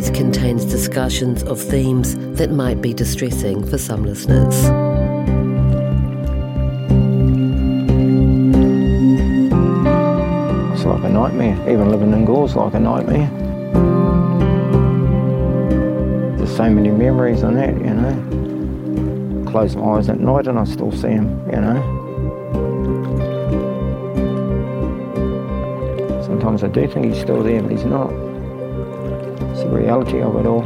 series contains discussions of themes that might be distressing for some listeners. It's like a nightmare. Even living in Gore's like a nightmare. There's so many memories in that, you know. Close my eyes at night and I still see him, you know. Sometimes I do think he's still there, but he's not. It's the reality of it all.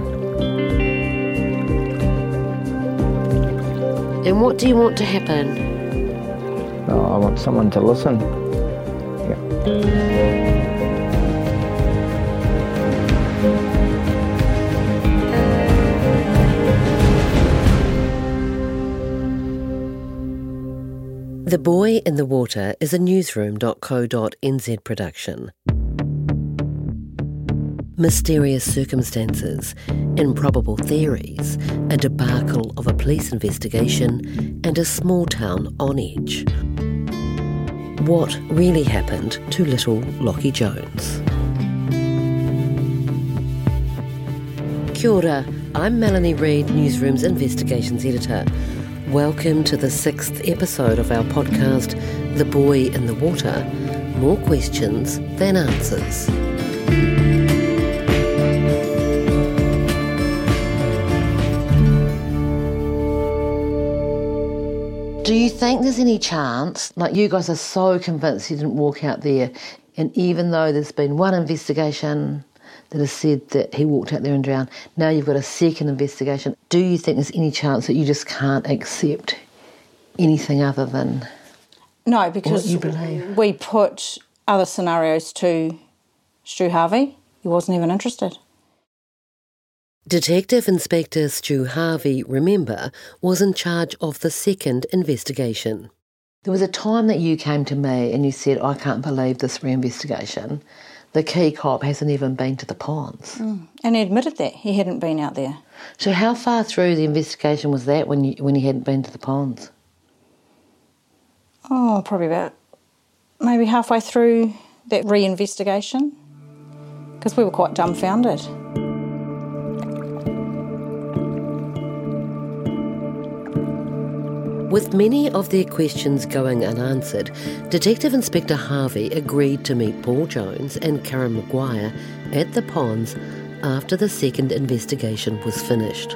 And what do you want to happen? Uh, I want someone to listen. Yeah. The Boy in the Water is a newsroom.co.nz production. Mysterious circumstances, improbable theories, a debacle of a police investigation, and a small town on edge. What really happened to little Lachie Jones? Kia ora, I'm Melanie Reid, Newsroom's investigations editor. Welcome to the sixth episode of our podcast, The Boy in the Water More Questions Than Answers. Think there's any chance, like you guys are so convinced he didn't walk out there, and even though there's been one investigation that has said that he walked out there and drowned, now you've got a second investigation, do you think there's any chance that you just can't accept anything other than No, because you believe? we put other scenarios to Stu Harvey. He wasn't even interested. Detective Inspector Stu Harvey, remember, was in charge of the second investigation. There was a time that you came to me and you said, I can't believe this reinvestigation. The key cop hasn't even been to the ponds. Mm. And he admitted that he hadn't been out there. So how far through the investigation was that when you when he hadn't been to the ponds? Oh, probably about maybe halfway through that reinvestigation. Because we were quite dumbfounded. With many of their questions going unanswered, Detective Inspector Harvey agreed to meet Paul Jones and Karen Maguire at the ponds after the second investigation was finished.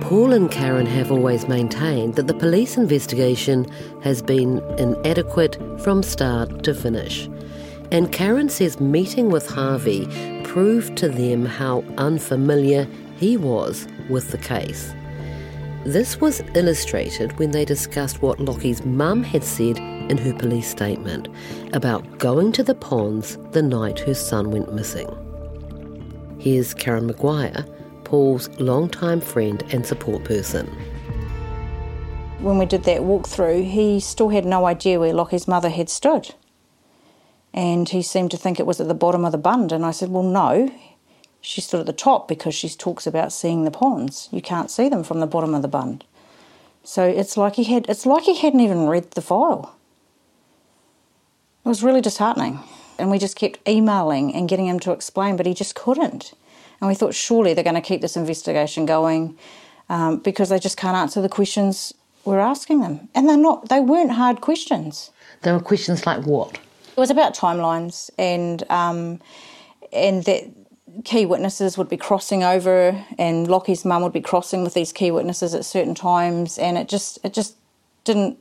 Paul and Karen have always maintained that the police investigation has been inadequate from start to finish. And Karen says meeting with Harvey proved to them how unfamiliar he was with the case. This was illustrated when they discussed what Lachie's mum had said in her police statement about going to the ponds the night her son went missing. Here's Karen Maguire, Paul's longtime friend and support person. when we did that walkthrough, he still had no idea where Lachie's mother had stood. And he seemed to think it was at the bottom of the bund. And I said, Well, no, she stood at the top because she talks about seeing the ponds. You can't see them from the bottom of the bund. So it's like he had it's like he hadn't even read the file. It was really disheartening. And we just kept emailing and getting him to explain, but he just couldn't. And we thought surely they're going to keep this investigation going um, because they just can't answer the questions we're asking them. And they're not they weren't hard questions. There were questions like what? It was about timelines and um, and that key witnesses would be crossing over, and Lachie's mum would be crossing with these key witnesses at certain times, and it just it just didn't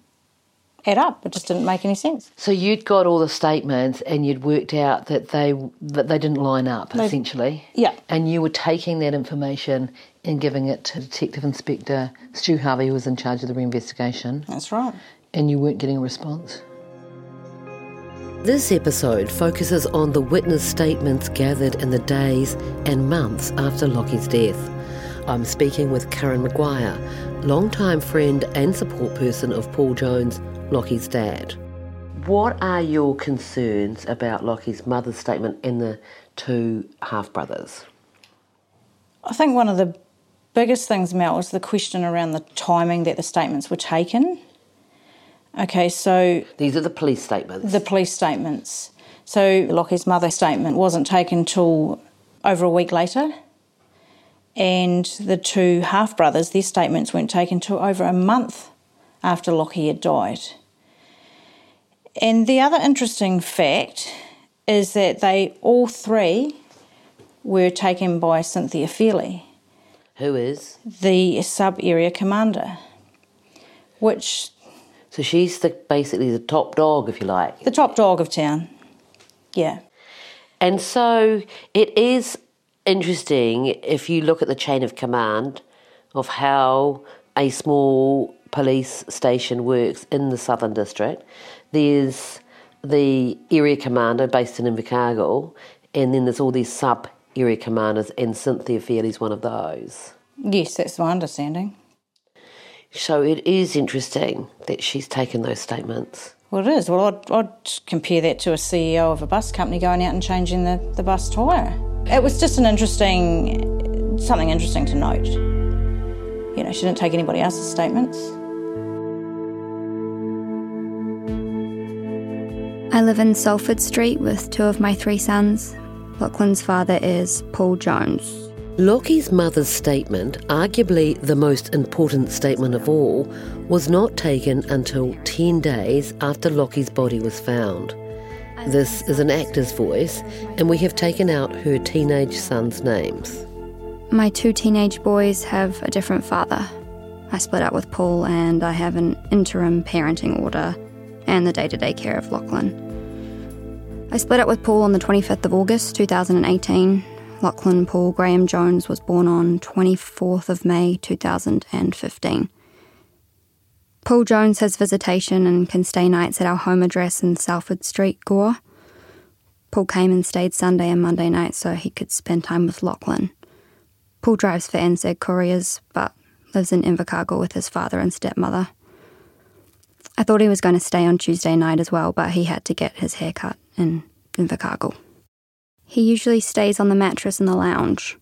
add up. It just didn't make any sense. So you'd got all the statements and you'd worked out that they that they didn't line up They- essentially. Yeah. And you were taking that information and giving it to Detective Inspector Stu Harvey, who was in charge of the reinvestigation, That's right. and you weren't getting a response. This episode focuses on the witness statements gathered in the days and months after Lachie's death. I'm speaking with Karen Maguire, longtime friend and support person of Paul Jones, Lachie's dad. What are your concerns about Lachie's mother's statement and the two half brothers? I think one of the biggest things, Mel, was the question around the timing that the statements were taken. Okay, so These are the police statements. the police statements. So Lachie's mother's statement wasn't taken till over a week later, and the two half brothers, their statements weren't taken till over a month after Lachie had died. And the other interesting fact is that they all three were taken by Cynthia Fairley. Who is? the sub area commander, which So she's the, basically the top dog, if you like. the top dog of town. Yeah. And so it is interesting if you look at the chain of command of how a small police station works in the Southern District. There's the area commander based in Invercargill, and then there's all these sub area commanders, and Cynthia Fairley's one of those. Yes, that's my understanding. So it is interesting that she's taken those statements. Well, it is. Well, I'd, I'd compare that to a CEO of a bus company going out and changing the, the bus tyre. It was just an interesting, something interesting to note. You know, she didn't take anybody else's statements. I live in Salford Street with two of my three sons. Lachlan's father is Paul Jones. Lachie's mother's statement, arguably the most important statement of all, was not taken until 10 days after Lachie's body was found. This is an actor's voice, and we have taken out her teenage son's names. My two teenage boys have a different father. I split up with Paul and I have an interim parenting order and the day to day care of Lachlan. I split up with Paul on the 25th of August 2018. Lachlan Paul Graham Jones was born on 24th of May 2015. Paul Jones has visitation and can stay nights at our home address in Salford Street, Gore. Paul came and stayed Sunday and Monday nights so he could spend time with Lachlan. Paul drives for NZ Couriers, but lives in Invercargill with his father and stepmother. I thought he was going to stay on Tuesday night as well, but he had to get his hair cut in Invercargill. He usually stays on the mattress in the lounge.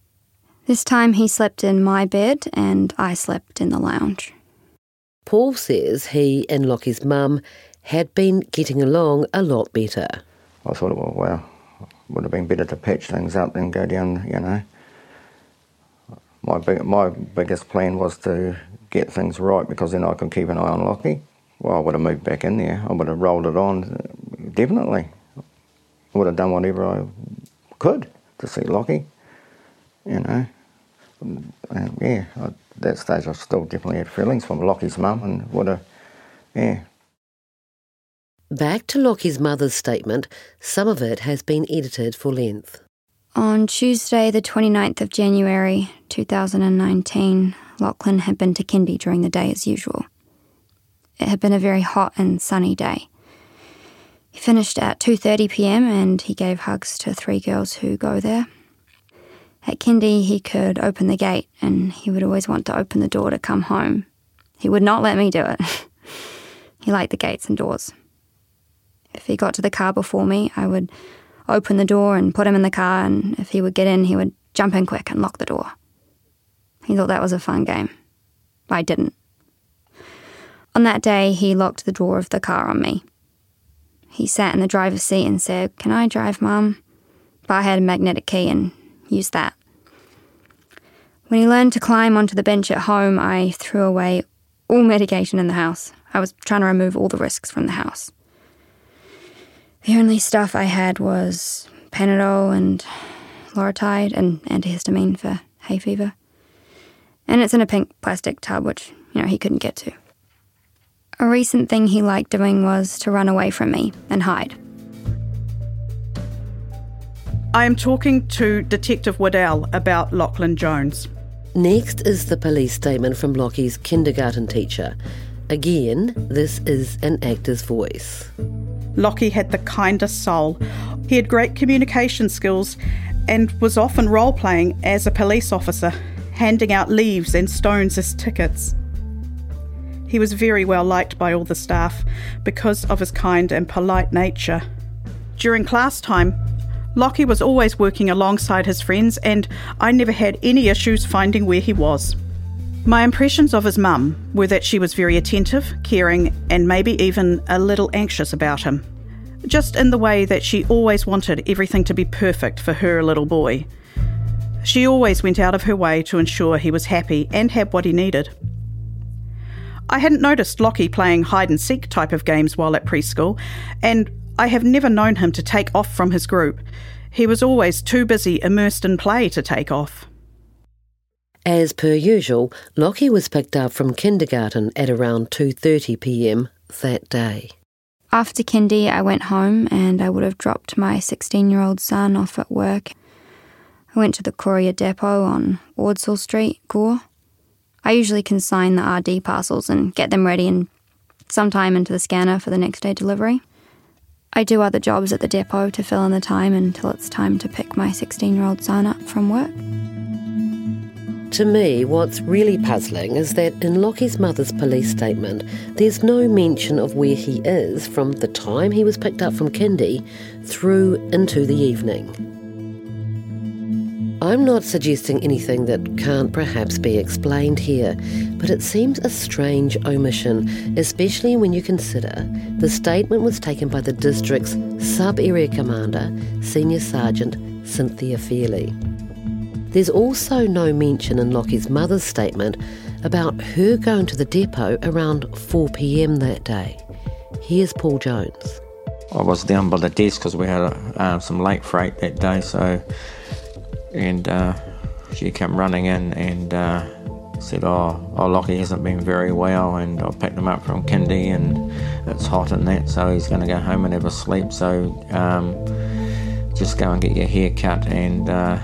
This time he slept in my bed and I slept in the lounge. Paul says he and Lachie's mum had been getting along a lot better. I thought, well, well, would have been better to patch things up than go down, you know. My big, my biggest plan was to get things right because then I could keep an eye on Lachie. Well, I would have moved back in there. I would have rolled it on, definitely. I would have done whatever I could to see Lachie, you know. And yeah, at that stage I still definitely had feelings for Lachie's mum and would have, yeah, Back to Lachie's mother's statement, some of it has been edited for length. On Tuesday, the 29th of January 2019, Lachlan had been to Kindy during the day as usual. It had been a very hot and sunny day. He finished at 2:30 p.m. and he gave hugs to three girls who go there. At Kindy, he could open the gate and he would always want to open the door to come home. He would not let me do it. he liked the gates and doors. If he got to the car before me, I would open the door and put him in the car, and if he would get in, he would jump in quick and lock the door. He thought that was a fun game. I didn't. On that day, he locked the door of the car on me. He sat in the driver's seat and said, Can I drive, Mum? But I had a magnetic key and used that. When he learned to climb onto the bench at home, I threw away all medication in the house. I was trying to remove all the risks from the house. The only stuff I had was Panadol and Loratide and antihistamine for hay fever. And it's in a pink plastic tub, which, you know, he couldn't get to. A recent thing he liked doing was to run away from me and hide. I am talking to Detective Waddell about Lachlan Jones. Next is the police statement from Lachie's kindergarten teacher. Again, this is an actor's voice. Lachie had the kindest soul. He had great communication skills and was often role playing as a police officer, handing out leaves and stones as tickets. He was very well liked by all the staff because of his kind and polite nature. During class time, Lachie was always working alongside his friends, and I never had any issues finding where he was. My impressions of his mum were that she was very attentive, caring, and maybe even a little anxious about him. Just in the way that she always wanted everything to be perfect for her little boy. She always went out of her way to ensure he was happy and had what he needed. I hadn't noticed Lachie playing hide and seek type of games while at preschool, and I have never known him to take off from his group. He was always too busy immersed in play to take off. As per usual, Lachie was picked up from kindergarten at around 2:30 p.m. that day. After kindy, I went home and I would have dropped my 16-year-old son off at work. I went to the courier depot on Wardsall Street, Gore. I usually consign the RD parcels and get them ready and sometime into the scanner for the next day delivery. I do other jobs at the depot to fill in the time until it's time to pick my 16 year old son up from work. To me, what's really puzzling is that in Lachie's mother's police statement, there's no mention of where he is from the time he was picked up from kindy through into the evening. I'm not suggesting anything that can't perhaps be explained here, but it seems a strange omission, especially when you consider the statement was taken by the district's sub area commander, Senior Sergeant Cynthia Fairley. There's also no mention in Lachie's mother's statement about her going to the depot around 4 pm that day. Here's Paul Jones. I was down by the desk because we had uh, some late freight that day, so and uh, she came running in and uh, said, "Oh, oh, Lachie hasn't been very well, and I've picked him up from kindy, and it's hot and that, so he's going to go home and have a sleep. So um, just go and get your hair cut, and uh,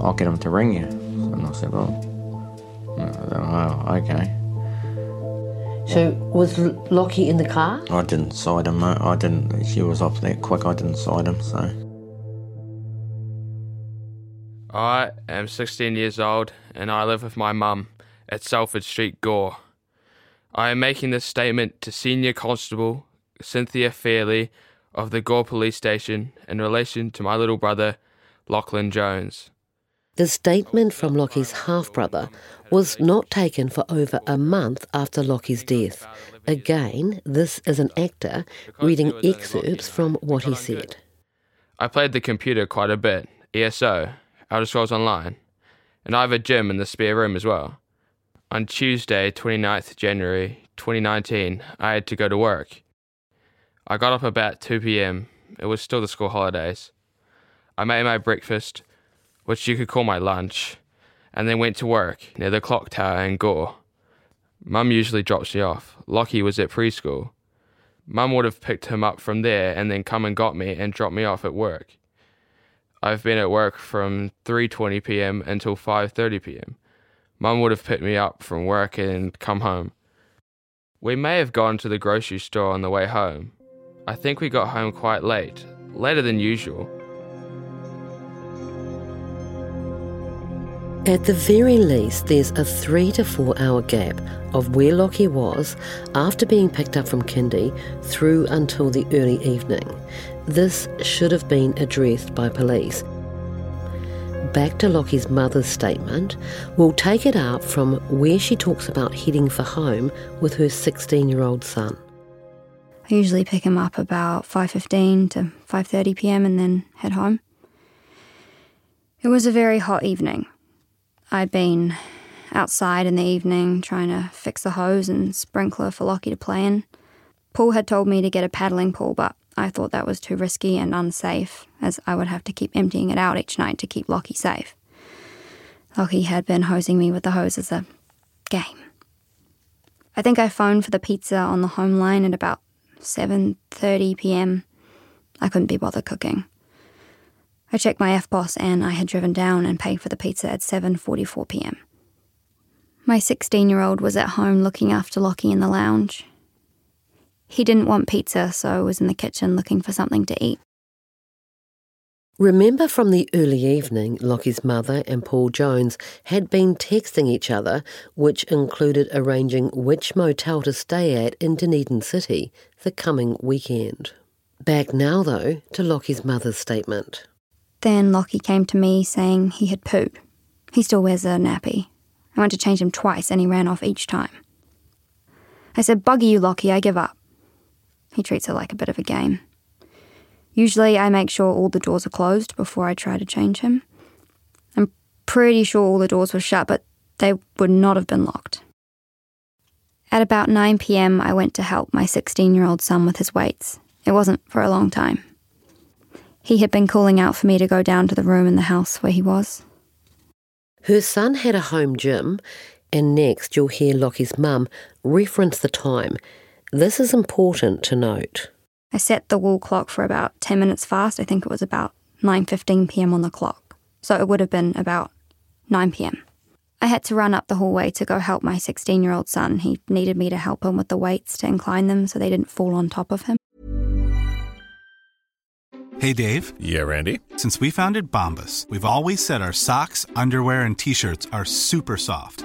I'll get him to ring you." And I said, "Oh, oh okay." So was Lachie in the car? I didn't side him. I didn't. She was off that quick. I didn't side him. So. I am 16 years old and I live with my mum at Salford Street, Gore. I am making this statement to Senior Constable Cynthia Fairley of the Gore Police Station in relation to my little brother, Lachlan Jones. The statement from Lachie's half brother was not taken for over a month after Lachie's death. Again, this is an actor reading excerpts from what he said. I played the computer quite a bit, ESO, Elder Scrolls Online, and I have a gym in the spare room as well. On Tuesday, 29th January 2019, I had to go to work. I got up about 2 pm. It was still the school holidays. I made my breakfast, which you could call my lunch, and then went to work near the clock tower in Gore. Mum usually drops me off. Lachie was at preschool. Mum would have picked him up from there and then come and got me and dropped me off at work. I've been at work from 3:20 p.m. until 5:30 p.m. Mum would have picked me up from work and come home. We may have gone to the grocery store on the way home. I think we got home quite late, later than usual. At the very least, there's a three to four hour gap of where Lachie was after being picked up from kindy through until the early evening. This should have been addressed by police. Back to Lachie's mother's statement, we'll take it up from where she talks about heading for home with her 16 year old son. I usually pick him up about 5:15 to 5:30 p.m. and then head home. It was a very hot evening. I'd been outside in the evening trying to fix the hose and sprinkler for Lachie to play in. Paul had told me to get a paddling pool, but I thought that was too risky and unsafe, as I would have to keep emptying it out each night to keep Lachie safe. Lachie had been hosing me with the hose as a game. I think I phoned for the pizza on the home line at about 7:30 p.m. I couldn't be bothered cooking. I checked my EFTPOS and I had driven down and paid for the pizza at 7:44 p.m. My 16-year-old was at home looking after Lachie in the lounge. He didn't want pizza, so I was in the kitchen looking for something to eat. Remember from the early evening, Lachie's mother and Paul Jones had been texting each other, which included arranging which motel to stay at in Dunedin City the coming weekend. Back now, though, to Lachie's mother's statement. Then Lachie came to me saying he had pooed. He still wears a nappy. I went to change him twice and he ran off each time. I said, Buggy you, Lachie, I give up. He treats it like a bit of a game. Usually I make sure all the doors are closed before I try to change him. I'm pretty sure all the doors were shut, but they would not have been locked. At about 9 pm, I went to help my 16 year old son with his weights. It wasn't for a long time. He had been calling out for me to go down to the room in the house where he was. Her son had a home gym, and next you'll hear Lachie's mum reference the time. This is important to note. I set the wall clock for about 10 minutes fast. I think it was about 9:15 p.m. on the clock. So it would have been about 9 p.m. I had to run up the hallway to go help my 16-year-old son. He needed me to help him with the weights to incline them so they didn't fall on top of him. Hey Dave. Yeah, Randy. Since we founded Bombas, we've always said our socks, underwear and t-shirts are super soft.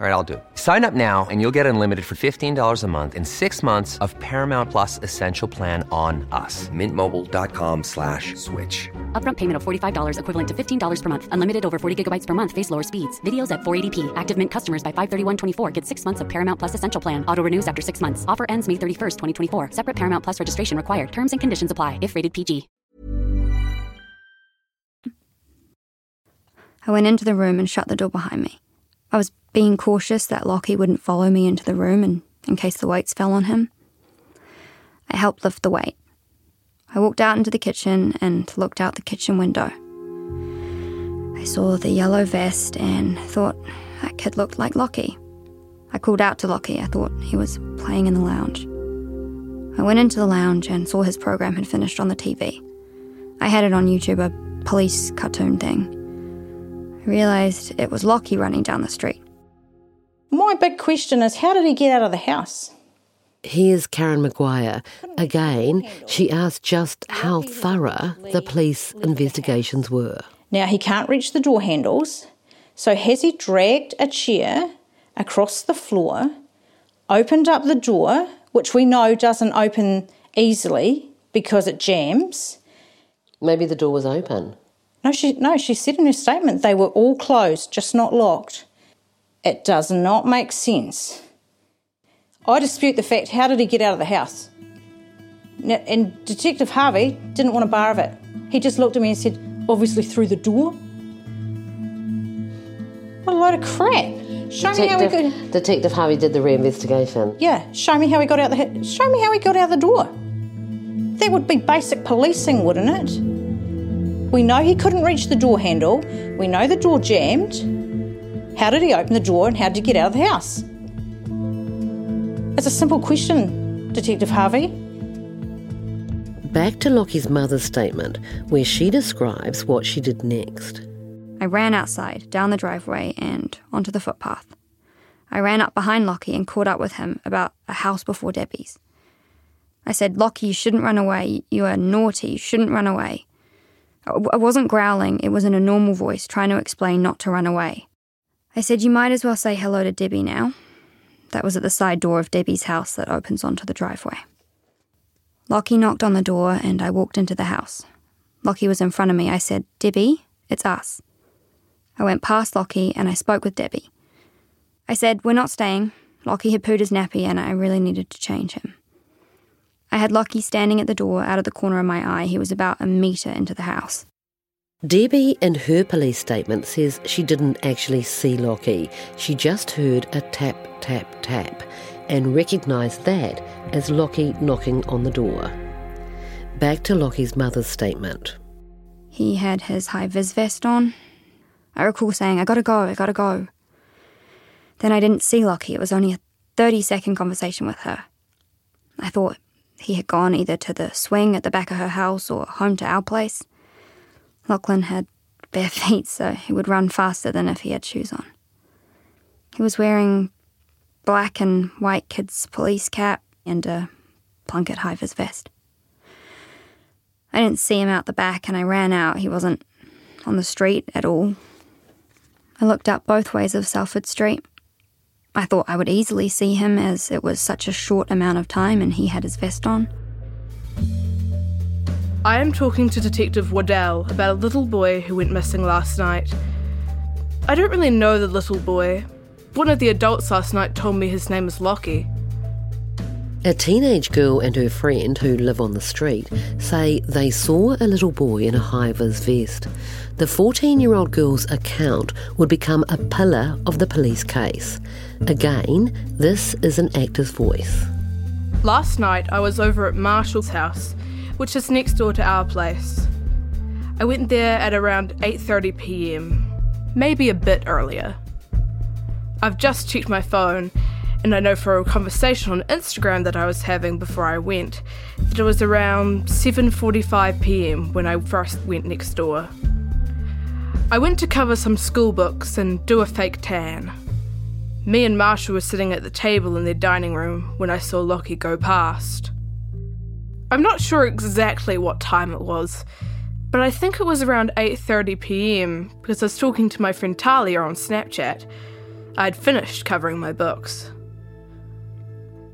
All right, I'll do it. Sign up now and you'll get unlimited for $15 a month in six months of Paramount Plus Essential Plan on us. Mintmobile.com slash switch. Upfront payment of $45 equivalent to $15 per month. Unlimited over 40 gigabytes per month. Face lower speeds. Videos at 480p. Active Mint customers by 531.24 get six months of Paramount Plus Essential Plan. Auto renews after six months. Offer ends May 31st, 2024. Separate Paramount Plus registration required. Terms and conditions apply if rated PG. I went into the room and shut the door behind me. I was being cautious that Lachie wouldn't follow me into the room and in case the weights fell on him. I helped lift the weight. I walked out into the kitchen and looked out the kitchen window. I saw the yellow vest and thought that kid looked like Lachie. I called out to Lachie. I thought he was playing in the lounge. I went into the lounge and saw his program had finished on the TV. I had it on YouTube, a police cartoon thing. I realised it was Lachie running down the street. My big question is how did he get out of the house? Here's Karen Maguire. Again, she asked just how thorough the police investigations were. Now he can't reach the door handles, so has he dragged a chair across the floor, opened up the door, which we know doesn't open easily because it jams? Maybe the door was open. No, she no, she said in her statement they were all closed, just not locked. It does not make sense. I dispute the fact. How did he get out of the house? And Detective Harvey didn't want a bar of it. He just looked at me and said, obviously through the door. What a load of crap. Show me how he got. Detective Harvey did the reinvestigation. Yeah, show me how he got out the. Show me how he got out the door. That would be basic policing, wouldn't it? We know he couldn't reach the door handle. We know the door jammed. How did he open the door and how did he get out of the house? It's a simple question, Detective Harvey. Back to Lachie's mother's statement, where she describes what she did next. I ran outside, down the driveway, and onto the footpath. I ran up behind Lachie and caught up with him about a house before Debbie's. I said, Lachie, you shouldn't run away. You are naughty. You shouldn't run away. I wasn't growling, it was in a normal voice, trying to explain not to run away. I said, You might as well say hello to Debbie now. That was at the side door of Debbie's house that opens onto the driveway. Lachie knocked on the door and I walked into the house. Lachie was in front of me. I said, Debbie, it's us. I went past Lachie and I spoke with Debbie. I said, We're not staying. Lachie had pooed his nappy and I really needed to change him. I had Lachie standing at the door out of the corner of my eye. He was about a metre into the house. Debbie, in her police statement, says she didn't actually see Lachie. She just heard a tap, tap, tap and recognised that as Lachie knocking on the door. Back to Lachie's mother's statement. He had his high vis vest on. I recall saying, I gotta go, I gotta go. Then I didn't see Lachie. It was only a 30 second conversation with her. I thought he had gone either to the swing at the back of her house or home to our place. Lachlan had bare feet, so he would run faster than if he had shoes on. He was wearing black and white kid's police cap and a Plunket high vis vest. I didn't see him out the back and I ran out. He wasn't on the street at all. I looked up both ways of Salford Street. I thought I would easily see him as it was such a short amount of time and he had his vest on. I am talking to Detective Waddell about a little boy who went missing last night. I don't really know the little boy. One of the adults last night told me his name is Lachie. A teenage girl and her friend who live on the street say they saw a little boy in a high vis vest. The 14 year old girl's account would become a pillar of the police case. Again, this is an actor's voice. Last night I was over at Marshall's house, which is next door to our place. I went there at around 8:30 p.m., maybe a bit earlier. I've just checked my phone and I know for a conversation on Instagram that I was having before I went that it was around 7:45 p.m. when I first went next door. I went to cover some school books and do a fake tan. Me and Marshall were sitting at the table in their dining room when I saw Lachie go past. I'm not sure exactly what time it was, but I think it was around 8:30 p.m. because I was talking to my friend Talia on Snapchat. I'd finished covering my books.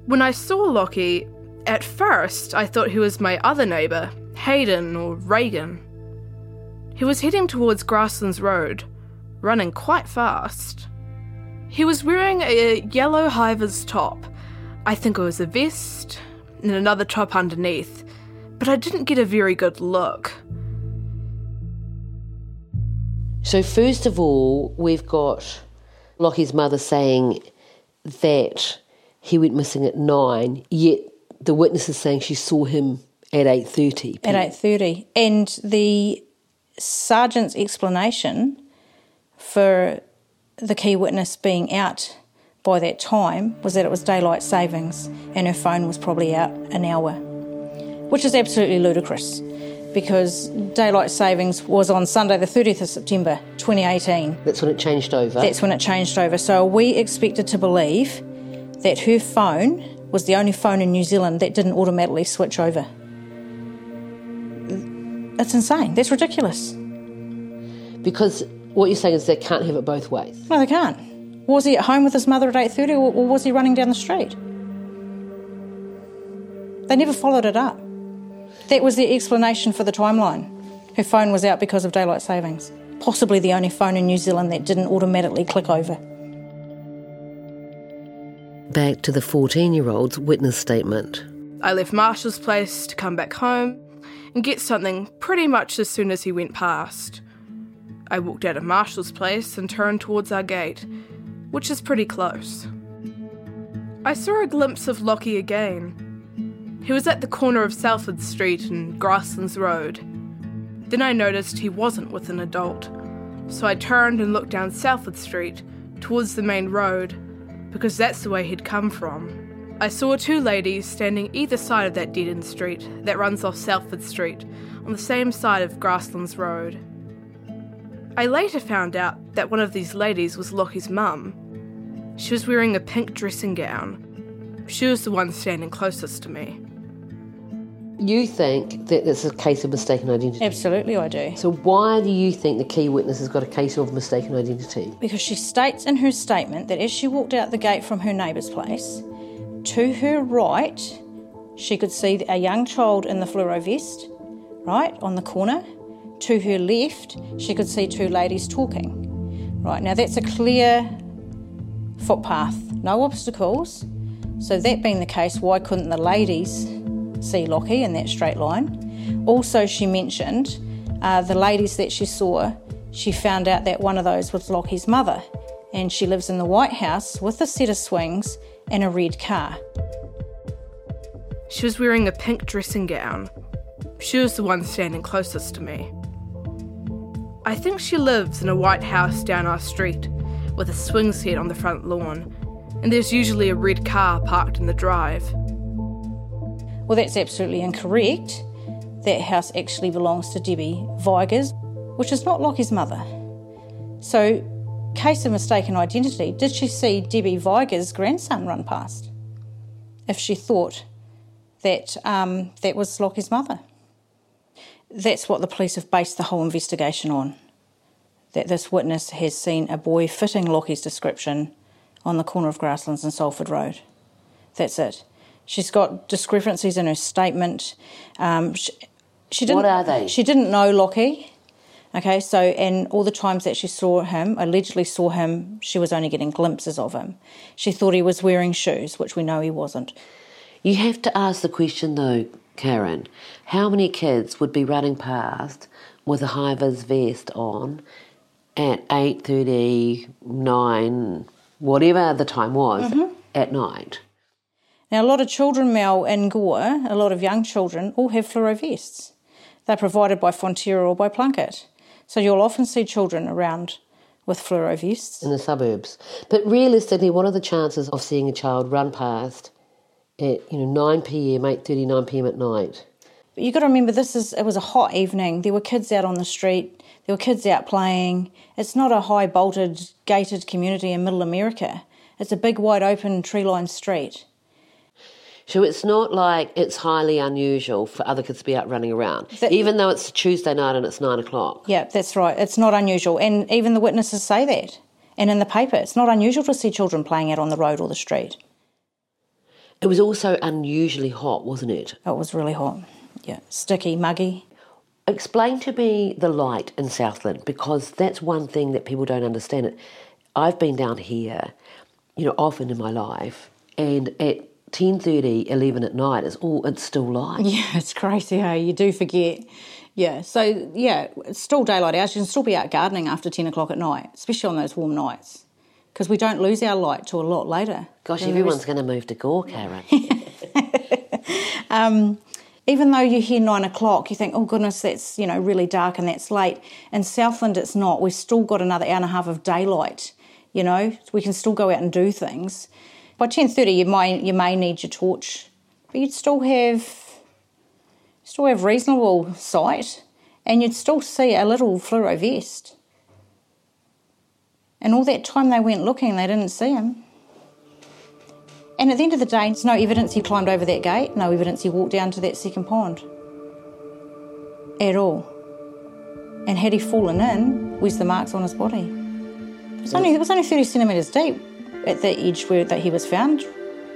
When I saw Lachie, at first I thought he was my other neighbour, Hayden or Reagan. He was heading towards Grasslands Road, running quite fast. He was wearing a yellow high vis top. I think it was a vest and another top underneath, but I didn't get a very good look. So, first of all, we've got Lachie's mother saying that he went missing at nine, yet the witness is saying she saw him at 8.30. At 8.30. And the sergeant's explanation for the key witness being out by that time was that it was daylight savings and her phone was probably out an hour, which is absolutely ludicrous because daylight savings was on Sunday, the 30th of September 2018. That's when it changed over. That's when it changed over. So we expected to believe that her phone was the only phone in New Zealand that didn't automatically switch over. That's insane. That's ridiculous. Because what you're saying is they can't have it both ways. No, they can't. Was he at home with his mother at 8.30 or, or was he running down the street? They never followed it up. That was the explanation for the timeline. Her phone was out because of daylight savings. Possibly the only phone in New Zealand that didn't automatically click over. Back to the 14 year old's witness statement. I left Marshall's place to come back home and get something pretty much as soon as he went past. I walked out of Marshall's place and turned towards our gate, which is pretty close. I saw a glimpse of Lachie again. He was at the corner of Salford Street and Grasslands Road. Then I noticed he wasn't with an adult, so I turned and looked down Salford Street, towards the main road, because that's the way he'd come from. I saw two ladies standing either side of that dead end street that runs off Salford Street, on the same side of Grasslands Road. I later found out that one of these ladies was Lachie's mum. She was wearing a pink dressing gown. She was the one standing closest to me. You think that it's a case of mistaken identity? Absolutely, I do. So, why do you think the key witness has got a case of mistaken identity? Because she states in her statement that as she walked out the gate from her neighbour's place, to her right, she could see a young child in the fluoro vest, right, on the corner. To her left, she could see two ladies talking. Right, now that's a clear footpath, no obstacles. So, that being the case, why couldn't the ladies see Lachie in that straight line? Also, she mentioned uh, the ladies that she saw, she found out that one of those was Lachie's mother, and she lives in the White House with a set of swings and a red car. She was wearing a pink dressing gown. She was the one standing closest to me. I think she lives in a white house down our street with a swing set on the front lawn, and there's usually a red car parked in the drive. Well, that's absolutely incorrect. That house actually belongs to Debbie Vigors, which is not Lachie's mother. So, case of mistaken identity, did she see Debbie Vigors' grandson run past? If she thought that um, that was Lachie's mother. That's what the police have based the whole investigation on. That this witness has seen a boy fitting Lachie's description on the corner of Grasslands and Salford Road. That's it. She's got discrepancies in her statement. Um, she, she didn't, What are they? She didn't know Lachie. Okay, so and all the times that she saw him, allegedly saw him, she was only getting glimpses of him. She thought he was wearing shoes, which we know he wasn't. You have to ask the question though, Karen, how many kids would be running past with a high vis vest on at 8.30, 9, whatever the time was, mm-hmm. at night? Now, a lot of children, Mel, in Gore, a lot of young children, all have fluoro vests. They're provided by Fonterra or by Plunket. So you'll often see children around with fluoro vests. In the suburbs. But realistically, what are the chances of seeing a child run past at you know 9 p.m., 8.30, 9 p.m. at night? But you've got to remember this is it was a hot evening. There were kids out on the street. There were kids out playing. It's not a high bolted, gated community in middle America. It's a big, wide open, tree lined street. So it's not like it's highly unusual for other kids to be out running around, even though it's Tuesday night and it's nine o'clock. Yeah, that's right. It's not unusual. And even the witnesses say that. And in the paper, it's not unusual to see children playing out on the road or the street. It was also unusually hot, wasn't it? It was really hot. Yeah, sticky, muggy. Explain to me the light in Southland because that's one thing that people don't understand. It. I've been down here, you know, often in my life, and at 10.30, 11 at night, it's all it's still light. Yeah, it's crazy, hey? You do forget. Yeah, so yeah, it's still daylight hours. You can still be out gardening after 10 o'clock at night, especially on those warm nights, because we don't lose our light till a lot later. Gosh, everyone's going to move to Gore, Karen. Um, even though you hear nine o'clock, you think, oh goodness, that's you know really dark and that's late. In Southland, it's not. We've still got another hour and a half of daylight. You know, we can still go out and do things. By ten thirty, you might you may need your torch, but you'd still have still have reasonable sight, and you'd still see a little fluoro vest. And all that time they went looking, they didn't see him. And at the end of the day, there's no evidence he climbed over that gate, no evidence he walked down to that second pond. At all. And had he fallen in, where's the marks on his body? It was only, it was only 30 centimetres deep at the edge where that he was found.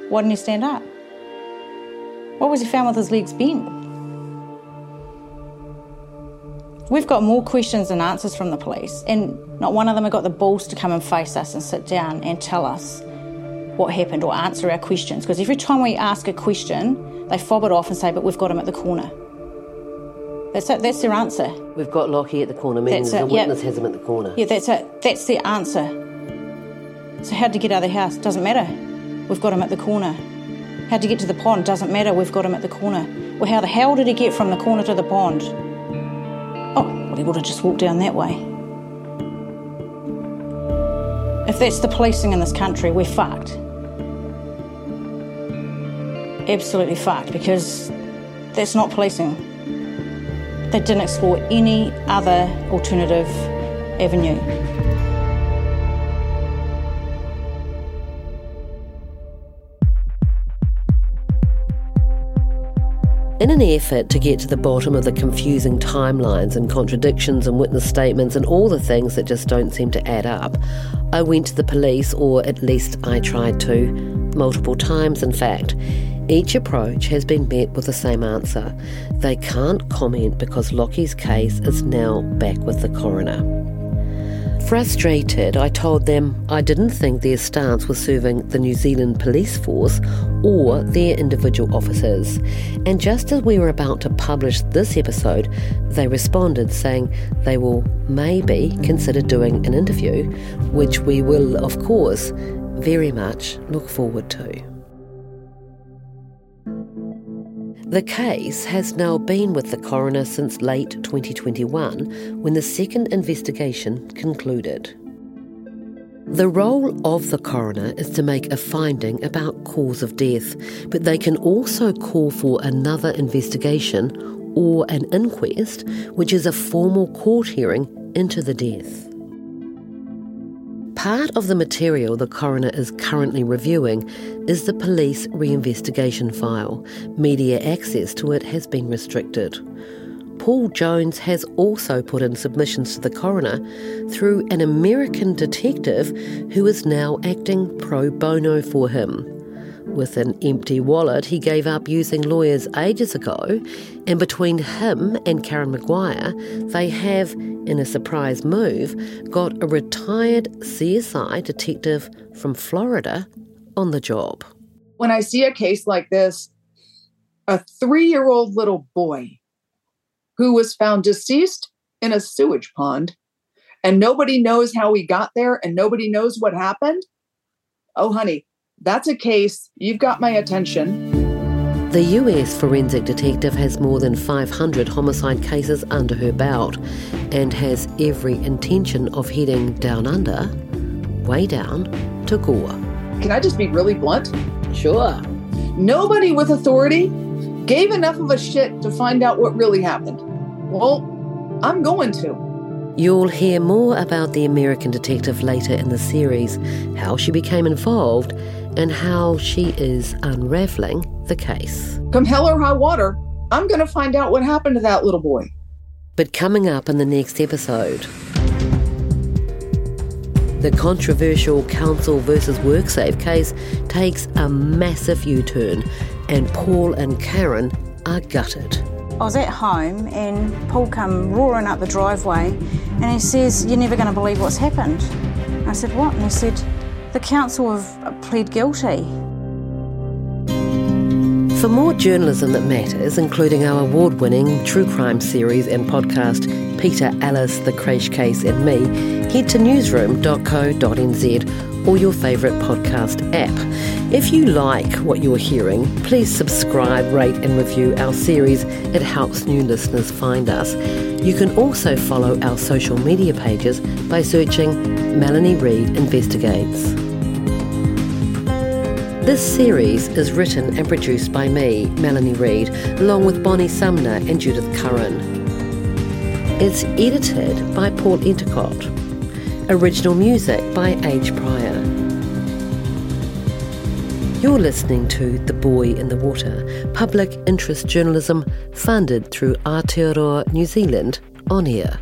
Why didn't he stand up? Why was he found with his legs bent? We've got more questions than answers from the police, and not one of them have got the balls to come and face us and sit down and tell us what happened or answer our questions. Because every time we ask a question, they fob it off and say, But we've got him at the corner. That's it, that's their answer. We've got Lachie at the corner, meaning That's the it, witness has him at the corner. Yeah, that's it. That's their answer. So, how'd you get out of the house? Doesn't matter. We've got him at the corner. How'd you get to the pond? Doesn't matter. We've got him at the corner. Well, how the hell did he get from the corner to the pond? He would have just walked down that way. If that's the policing in this country, we're fucked. Absolutely fucked because that's not policing. They didn't explore any other alternative avenue. In an effort to get to the bottom of the confusing timelines and contradictions and witness statements and all the things that just don't seem to add up, I went to the police, or at least I tried to, multiple times in fact. Each approach has been met with the same answer. They can't comment because Lachie's case is now back with the coroner. Frustrated, I told them I didn't think their stance was serving the New Zealand Police Force or their individual officers. And just as we were about to publish this episode, they responded saying they will maybe consider doing an interview, which we will, of course, very much look forward to. The case has now been with the coroner since late 2021 when the second investigation concluded. The role of the coroner is to make a finding about cause of death, but they can also call for another investigation or an inquest, which is a formal court hearing into the death. Part of the material the coroner is currently reviewing is the police reinvestigation file. Media access to it has been restricted. Paul Jones has also put in submissions to the coroner through an American detective who is now acting pro bono for him. With an empty wallet he gave up using lawyers ages ago, and between him and Karen Maguire, they have in a surprise move, got a retired CSI detective from Florida on the job. When I see a case like this, a three year old little boy who was found deceased in a sewage pond, and nobody knows how he got there and nobody knows what happened. Oh, honey, that's a case. You've got my attention. The US forensic detective has more than 500 homicide cases under her belt and has every intention of heading down under, way down, to Gore. Can I just be really blunt? Sure. Nobody with authority gave enough of a shit to find out what really happened. Well, I'm going to. You'll hear more about the American detective later in the series, how she became involved, and how she is unravelling the case. Come hell or high water, I'm going to find out what happened to that little boy. But coming up in the next episode, the controversial council versus WorkSafe case takes a massive U turn, and Paul and Karen are gutted. I was at home and Paul come roaring up the driveway and he says, You're never going to believe what's happened. I said, What? And he said, The council have pled guilty. For more journalism that matters, including our award winning true crime series and podcast, Peter Ellis, The Creche Case, and Me, head to newsroom.co.nz or your favourite podcast app. If you like what you're hearing, please subscribe, rate, and review our series. It helps new listeners find us. You can also follow our social media pages by searching Melanie Reid Investigates. This series is written and produced by me, Melanie Reid, along with Bonnie Sumner and Judith Curran. It's edited by Paul Entercott. Original music by Age Pryor. You're listening to The Boy in the Water, public interest journalism funded through Aotearoa New Zealand on air.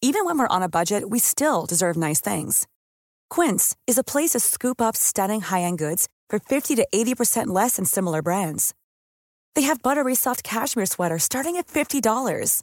Even when we're on a budget, we still deserve nice things. Quince is a place to scoop up stunning high end goods for 50 to 80% less than similar brands. They have buttery soft cashmere sweaters starting at $50,